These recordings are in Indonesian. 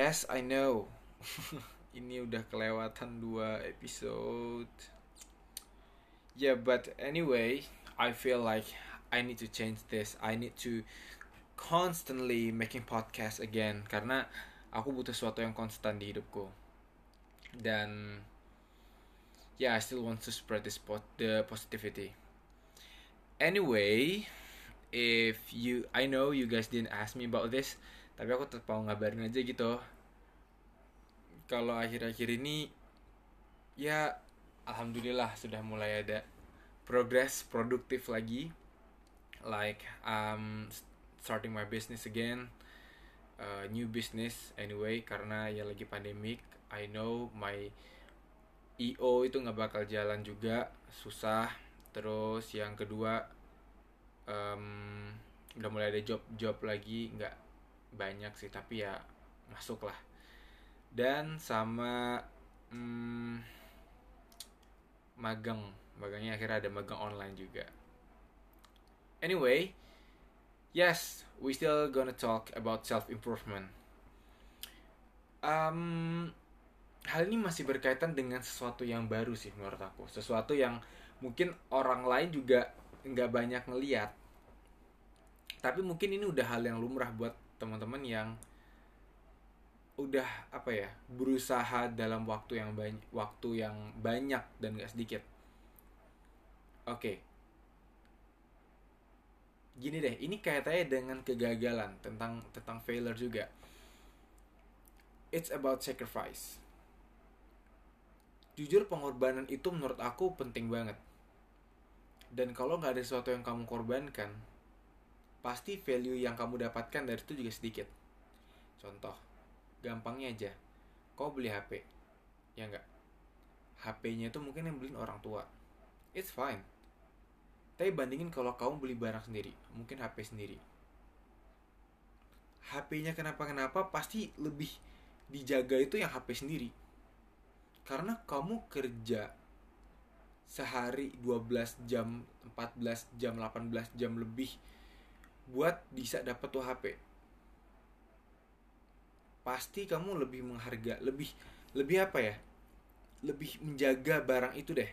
Yes, I know. Ini udah kelewatan dua episode. Yeah, but anyway, I feel like I need to change this. I need to constantly making podcast again karena aku butuh sesuatu yang konstan di hidupku. Dan yeah, I still want to spread this pot the positivity. Anyway, if you I know you guys didn't ask me about this, tapi aku tetap mau ngabarin aja gitu. Kalau akhir-akhir ini ya alhamdulillah sudah mulai ada progress produktif lagi. Like um starting my business again. Uh, new business anyway karena ya lagi pandemic I know my EO itu nggak bakal jalan juga. Susah. Terus yang kedua um, udah mulai ada job-job lagi. Nggak banyak sih tapi ya masuk lah dan sama hmm, magang. Magangnya akhirnya ada magang online juga. Anyway yes we still gonna talk about self improvement um, hal ini masih berkaitan dengan sesuatu yang baru sih menurut aku. Sesuatu yang mungkin orang lain juga nggak banyak ngeliat. Tapi mungkin ini udah hal yang lumrah buat teman-teman yang udah apa ya berusaha dalam waktu yang banyak waktu yang banyak dan gak sedikit. Oke. Okay. gini deh ini kaitannya dengan kegagalan tentang tentang failure juga. It's about sacrifice. Jujur pengorbanan itu menurut aku penting banget. Dan kalau nggak ada sesuatu yang kamu korbankan pasti value yang kamu dapatkan dari itu juga sedikit. Contoh, gampangnya aja, kau beli HP, ya enggak? HP-nya itu mungkin yang beliin orang tua. It's fine. Tapi bandingin kalau kamu beli barang sendiri, mungkin HP sendiri. HP-nya kenapa-kenapa pasti lebih dijaga itu yang HP sendiri. Karena kamu kerja sehari 12 jam, 14 jam, 18 jam lebih buat bisa dapat tuh HP pasti kamu lebih mengharga lebih lebih apa ya? Lebih menjaga barang itu deh.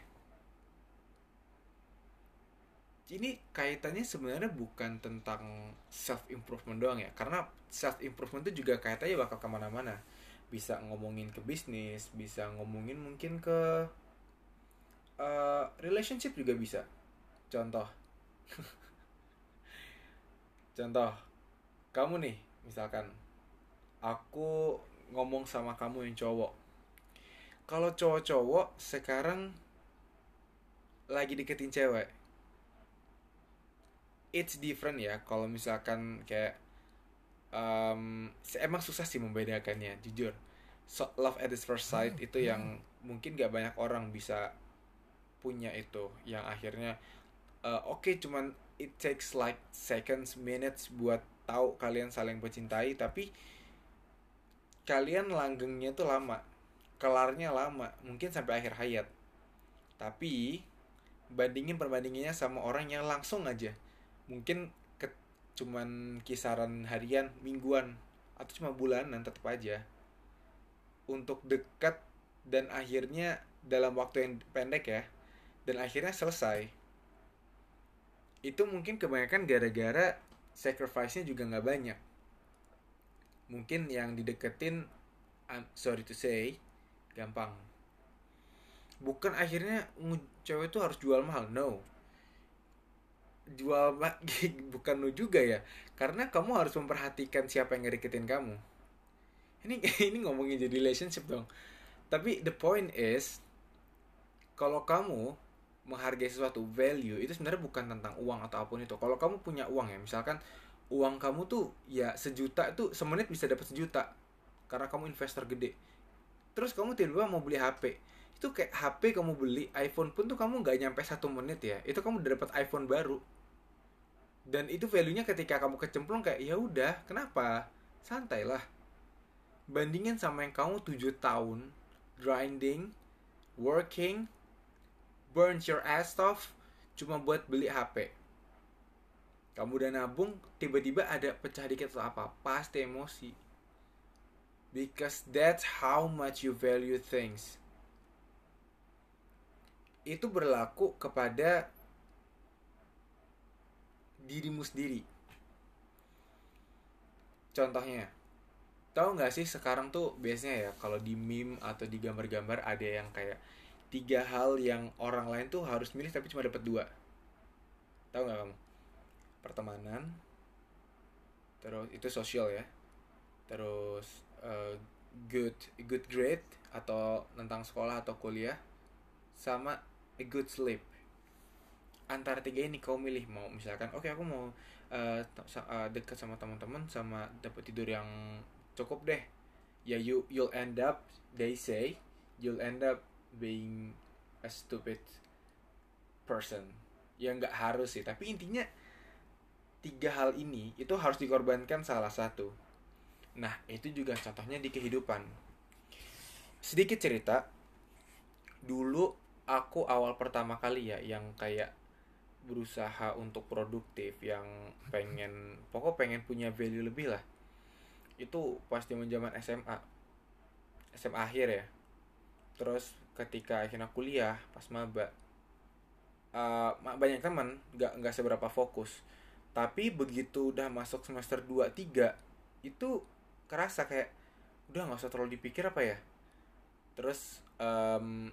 Ini kaitannya sebenarnya bukan tentang self improvement doang ya karena self improvement itu juga kaitannya bakal ke mana-mana. Bisa ngomongin ke bisnis bisa ngomongin mungkin ke uh, relationship juga bisa. Contoh contoh kamu nih misalkan aku ngomong sama kamu yang cowok. Kalau cowok-cowok sekarang lagi deketin cewek it's different ya. Kalau misalkan kayak um, emang susah sih membedakannya jujur. So, love at first sight hmm. itu yang mungkin gak banyak orang bisa punya itu. Yang akhirnya uh, oke okay, cuman it takes like seconds minutes buat tahu kalian saling mencintai tapi kalian langgengnya tuh lama kelarnya lama mungkin sampai akhir hayat. Tapi bandingin perbandingannya sama orang yang langsung aja. Mungkin ke, cuman kisaran harian mingguan atau cuma bulanan tetap aja. Untuk dekat dan akhirnya dalam waktu yang pendek ya dan akhirnya selesai itu mungkin kebanyakan gara-gara sacrifice-nya juga nggak banyak. Mungkin yang dideketin I'm sorry to say gampang. Bukan akhirnya cewek itu harus jual mahal no. Jual bukan lu juga ya. Karena kamu harus memperhatikan siapa yang ngedeketin kamu. Ini ini ngomongin jadi relationship dong. Tapi the point is kalau kamu menghargai sesuatu value itu sebenarnya bukan tentang uang atau apa pun itu. Kalau kamu punya uang ya misalkan uang kamu tuh ya sejuta itu semenit bisa dapat sejuta karena kamu investor gede. Terus kamu tiba-tiba mau beli HP itu kayak HP kamu beli iPhone pun tuh kamu nggak nyampe satu menit ya. Itu kamu udah dapat iPhone baru. Dan itu value-nya ketika kamu kecemplung kayak ya udah kenapa? Santai lah bandingin sama yang kamu tujuh tahun grinding working burn your ass off cuma buat beli HP. Kamu udah nabung, tiba-tiba ada pecah dikit atau apa, pasti emosi. because that's how much you value things itu berlaku kepada dirimu sendiri contohnya tahu nggak sih sekarang tuh biasanya ya kalau di meme atau di gambar-gambar ada yang kayak tiga hal yang orang lain tuh harus milih tapi cuma dapat dua. Tahu nggak kamu? Pertemanan terus itu sosial ya. Terus uh, good good grade atau tentang sekolah atau kuliah sama a good sleep. Antara tiga ini kau milih mau misalkan oke okay, aku mau uh, uh, dekat sama teman-teman sama dapat tidur yang cukup deh. Ya you you'll end up they say you'll end up being a stupid person. Ya nggak harus sih. Tapi intinya tiga hal ini itu harus dikorbankan salah satu. Nah itu juga contohnya di kehidupan. Sedikit cerita. Dulu aku awal pertama kali ya yang kayak berusaha untuk produktif yang pengen pokok pengen punya value lebih lah. Itu pas zaman SMA SMA akhir ya. Terus ketika akhirnya kuliah pas maba uh, banyak teman nggak nggak seberapa fokus. Tapi begitu udah masuk semester 2 3 itu kerasa kayak udah nggak usah terlalu dipikir apa ya? Terus um,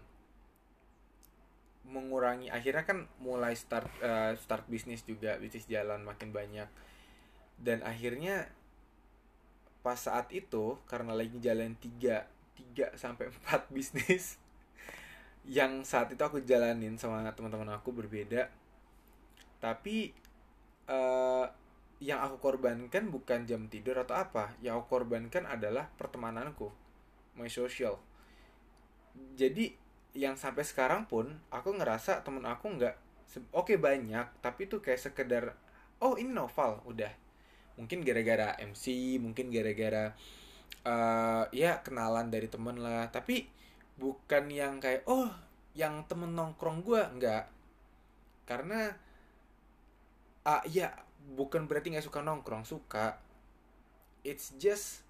mengurangi akhirnya kan mulai start uh, start bisnis juga bisnis jalan makin banyak. Dan akhirnya pas saat itu karena lagi jalan tiga tiga sampai empat bisnis yang saat itu aku jalanin sama teman-teman aku berbeda. Tapi uh, yang aku korbankan bukan jam tidur atau apa. Yang aku korbankan adalah pertemananku my social. Jadi yang sampai sekarang pun aku ngerasa temen aku nggak oke okay, banyak tapi tuh kayak sekedar oh ini novel udah. Mungkin gara-gara MC mungkin gara-gara uh, ya kenalan dari temen lah. Tapi bukan yang kayak oh yang temen nongkrong gue nggak karena ah ya bukan berarti nggak suka nongkrong suka. It's just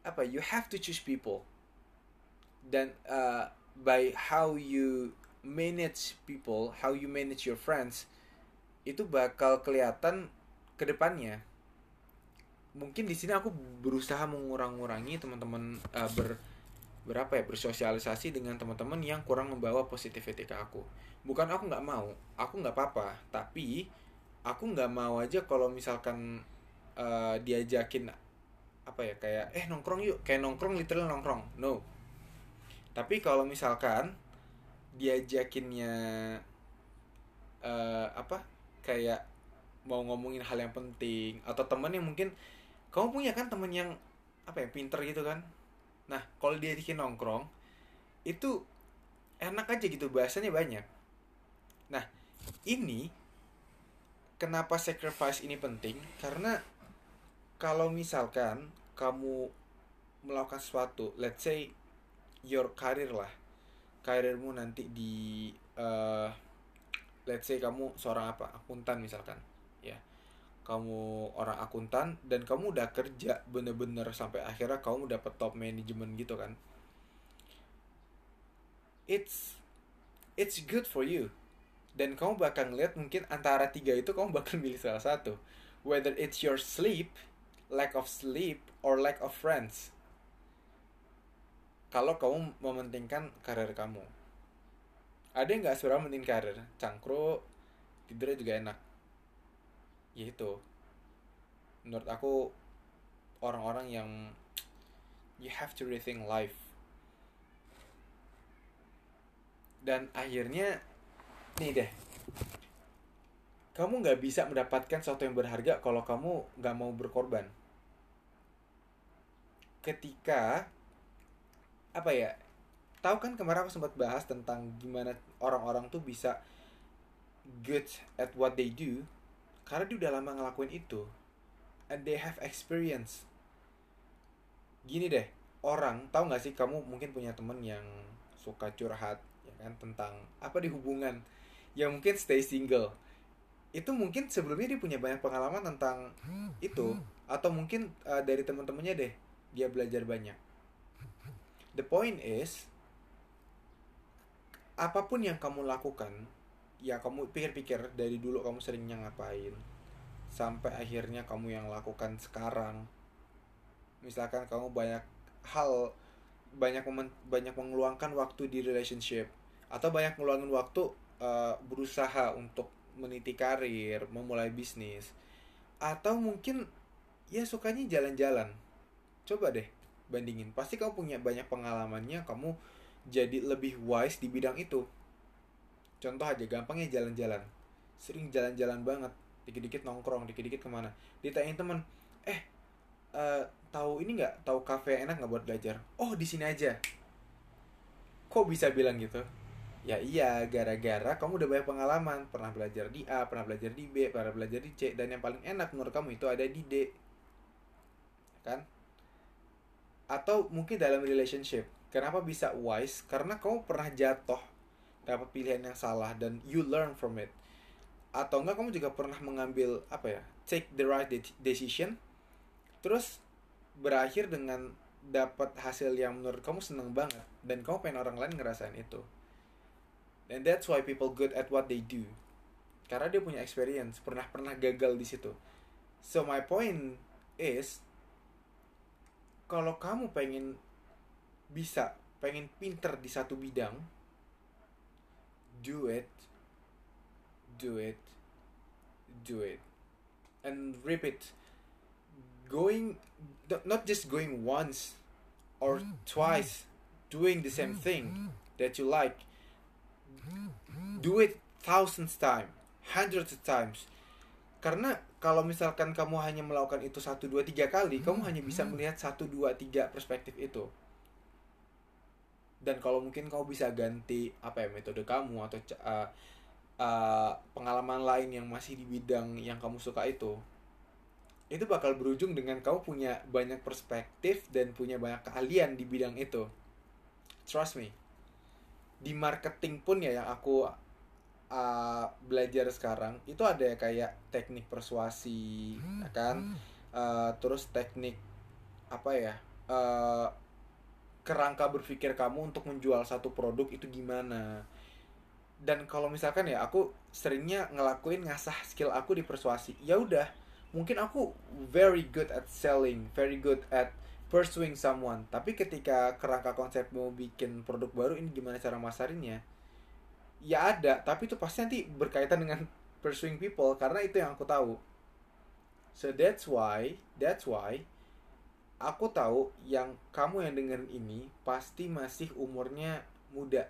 apa you have to choose people. Dan uh, by how you manage people, how you manage your friends, itu bakal kelihatan ke depannya. Mungkin di sini aku berusaha mengurang-ngurangi teman-teman uh, ber berapa ya bersosialisasi dengan teman-teman yang kurang membawa positivity ke aku. Bukan aku nggak mau, aku nggak apa-apa, tapi aku nggak mau aja kalau misalkan uh, diajakin apa ya kayak eh nongkrong yuk kayak nongkrong literal nongkrong no tapi kalau misalkan diajakinnya uh, apa kayak mau ngomongin hal yang penting atau temen yang mungkin kamu punya kan temen yang apa ya pinter gitu kan nah kalau dia diajakin nongkrong itu enak aja gitu bahasanya banyak. Nah ini kenapa sacrifice ini penting? Karena kalau misalkan kamu melakukan sesuatu let's say your career lah karirmu nanti di uh, let's say kamu seorang apa? Akuntan misalkan kamu orang akuntan dan kamu udah kerja bener-bener sampai akhirnya kamu dapat top management gitu kan. It's it's good for you. Dan kamu bakal ngeliat mungkin antara tiga itu kamu bakal milih salah satu. Whether it's your sleep lack of sleep or lack of friends. Kalau kamu mementingkan karir kamu. Ada yang nggak seberapa penting karir? Cangkru tidurnya juga enak ya itu. Menurut aku orang-orang yang you have to rethink life. Dan akhirnya nih deh. Kamu nggak bisa mendapatkan sesuatu yang berharga kalau kamu nggak mau berkorban. Ketika apa ya tahu kan kemarin aku sempat bahas tentang gimana orang-orang tuh bisa good at what they do karena dia udah lama ngelakuin itu and they have experience. Gini deh orang tahu nggak sih kamu mungkin punya temen yang suka curhat ya kan tentang apa di hubungan yang mungkin stay single. Itu mungkin sebelumnya dia punya banyak pengalaman tentang itu atau mungkin uh, dari teman-temannya deh dia belajar banyak. The point is apa pun yang kamu lakukan ya kamu pikir-pikir dari dulu kamu seringnya ngapain sampai akhirnya kamu yang lakukan sekarang misalkan kamu banyak hal banyak banyak mengeluangkan waktu di relationship atau banyak ngeluangin waktu uh, berusaha untuk meniti karir, memulai bisnis atau mungkin ya sukanya jalan-jalan. Coba deh bandingin. Pasti kamu punya banyak pengalamannya, kamu jadi lebih wise di bidang itu. Contoh aja gampangnya jalan-jalan. Sering jalan-jalan banget, dikit-dikit nongkrong, dikit-dikit ke mana. Ditanyain teman, eh uh, tahu ini nggak? Tahu kafe enak nggak buat belajar? Oh di sini aja. Kok bisa bilang gitu? Ya iya gara-gara kamu udah banyak pengalaman. Pernah belajar di A pernah belajar di B pernah belajar di C dan yang paling enak menurut kamu itu ada di D. Kan? Atau mungkin dalam relationship. Kenapa bisa wise? Karena kamu pernah jatuh dapat pilihan yang salah dan you learn from it. Atau enggak kamu juga pernah mengambil apa ya take the right decision terus berakhir dengan dapat hasil yang menurut kamu seneng banget dan kamu pengen orang lain ngerasain itu. And that's why people good at what they do. Karena dia punya experience pernah pernah gagal di situ. So my point is kalau kamu pengen bisa pengen pinter di satu bidang do it do it do it. And repeat going not just going once or twice doing the same thing that you like. Do it thousands times hundreds of times. Karena kalau misalkan kamu hanya melakukan itu satu dua tiga kali kamu hanya bisa melihat satu dua tiga perspektif itu dan kalau mungkin kamu bisa ganti apa ya metode kamu atau uh, uh, pengalaman lain yang masih di bidang yang kamu suka itu itu bakal berujung dengan kau punya banyak perspektif dan punya banyak keahlian di bidang itu. Trust me. Di marketing pun ya yang aku uh, belajar sekarang itu ada kayak teknik persuasi, ya kan? Uh, terus teknik apa ya? Uh, kerangka berpikir kamu untuk menjual satu produk itu gimana? Dan kalau misalkan ya aku seringnya ngelakuin ngasah skill aku di persuasi. Ya udah, mungkin aku very good at selling, very good at pursuing someone. Tapi ketika kerangka konsep mau bikin produk baru ini gimana cara masarinnya? Ya ada, tapi itu pasti nanti berkaitan dengan pursuing people karena itu yang aku tahu. So that's why, that's why aku tahu yang kamu yang dengerin ini pasti masih umurnya muda.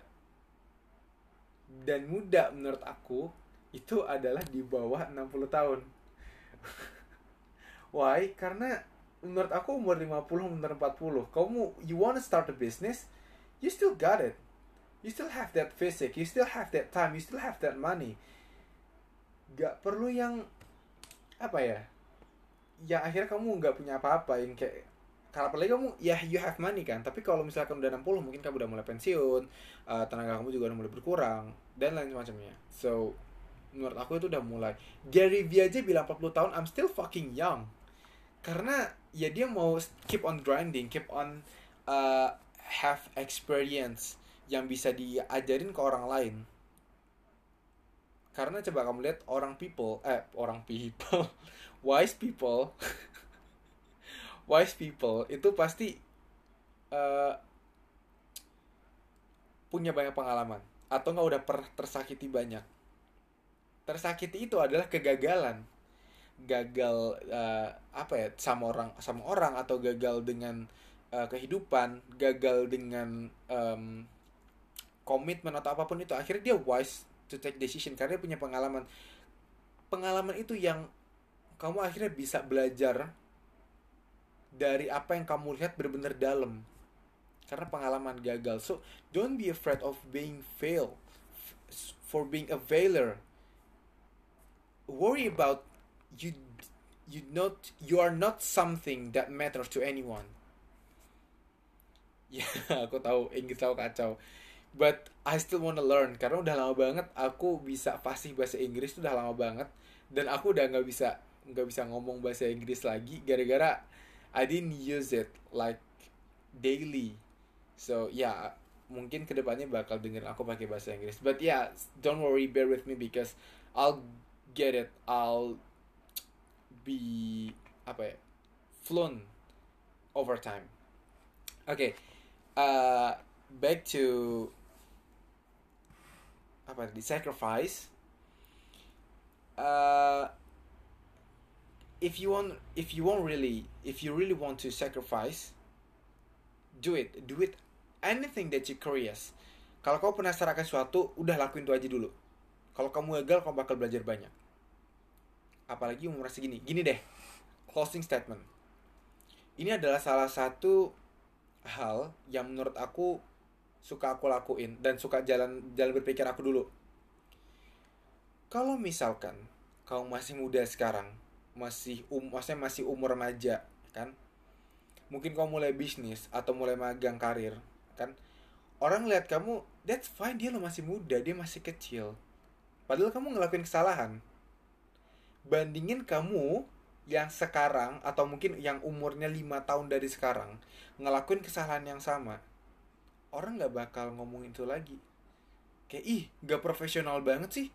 Dan muda menurut aku itu adalah di bawah 60 tahun. Why? Karena menurut aku umur 50 umur 40 kamu you wanna start a business you still got it you still have that physique you still have that time you still have that money gak perlu yang apa ya yang akhirnya kamu nggak punya apa-apa yang kayak kalau apalagi kamu ya you have money kan. Tapi kalau misalkan udah 60 mungkin kamu udah mulai pensiun uh, tenaga kamu juga udah mulai berkurang dan lain semacamnya so menurut aku itu udah mulai. Gary Vee aja bilang 40 tahun I'm still fucking young. Karena ya dia mau keep on grinding keep on uh, have experience yang bisa diajarin ke orang lain. Karena coba kamu lihat orang people eh orang people wise people wise people itu pasti uh, punya banyak pengalaman. Atau nggak udah pernah tersakiti banyak. Tersakiti itu adalah kegagalan. Gagal uh, apa ya sama orang sama orang atau gagal dengan uh, kehidupan gagal dengan um, komitmen atau apa pun itu akhirnya dia wise to take decision karena dia punya pengalaman. Pengalaman itu yang kamu akhirnya bisa belajar dari apa yang kamu lihat benar-benar dalam. Karena pengalaman gagal. So don't be afraid of being fail for being a failure. Worry about you you not you are not something that matters to anyone. Ya aku tahu Inggris aku kacau. But I still wanna learn. Karena udah lama banget aku bisa fasih bahasa Inggris udah lama banget. Dan aku udah nggak bisa nggak bisa ngomong bahasa Inggris lagi gara-gara I didn't use it like daily. So yeah mungkin ke depannya bakal dengerin aku pakai bahasa Inggris. But yeah don't worry bear with me because I'll get it. I'll be apa ya flown over time. Okay uh, back to apa tadi sacrifice. Uh, if you want if you want really if you really want to sacrifice do it. Do it anything that you curious. Kalau kamu penasaran akan sesuatu udah lakuin itu aja dulu. Kalau kamu gagal kamu bakal belajar banyak. Apalagi umur segini gini deh. Closing statement. Ini adalah salah satu hal yang menurut aku suka aku lakuin dan suka jalan jalan berpikir aku dulu. Kalau misalkan kamu masih muda sekarang masih um maksudnya masih umur remaja kan? Mungkin kamu mulai bisnis atau mulai magang karir kan? Orang lihat kamu that's fine dia lo masih muda dia masih kecil. Padahal kamu ngelakuin kesalahan. Bandingin kamu yang sekarang atau mungkin yang umurnya lima tahun dari sekarang ngelakuin kesalahan yang sama. Orang nggak bakal ngomongin itu lagi. Kayak ih nggak profesional banget sih.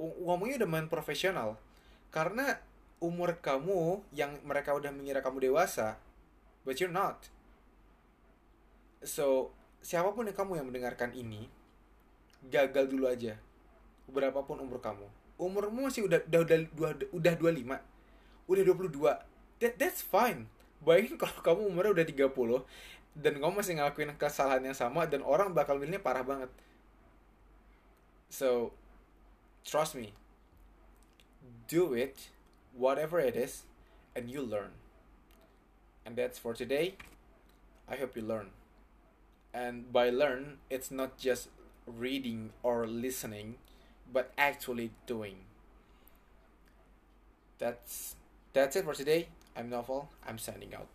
Ngomongnya udah main profesional. Karena umur kamu yang mereka udah mengira kamu dewasa, but you're not. So, siapa pun yang kamu yang mendengarkan ini, gagal dulu aja. Berapapun umur kamu. Umurmu masih udah udah udah udah 25. Udah 22. That, that's fine. Bayangin kalau kamu umurnya udah 30 dan kamu masih ngelakuin kesalahan yang sama dan orang bakal milihnya parah banget. So, trust me. Do it whatever it is, and you learn. And that's for today. I hope you learn. And by learn, it's not just reading or listening, but actually doing. That's that's it for today. I'm Novel. I'm signing out.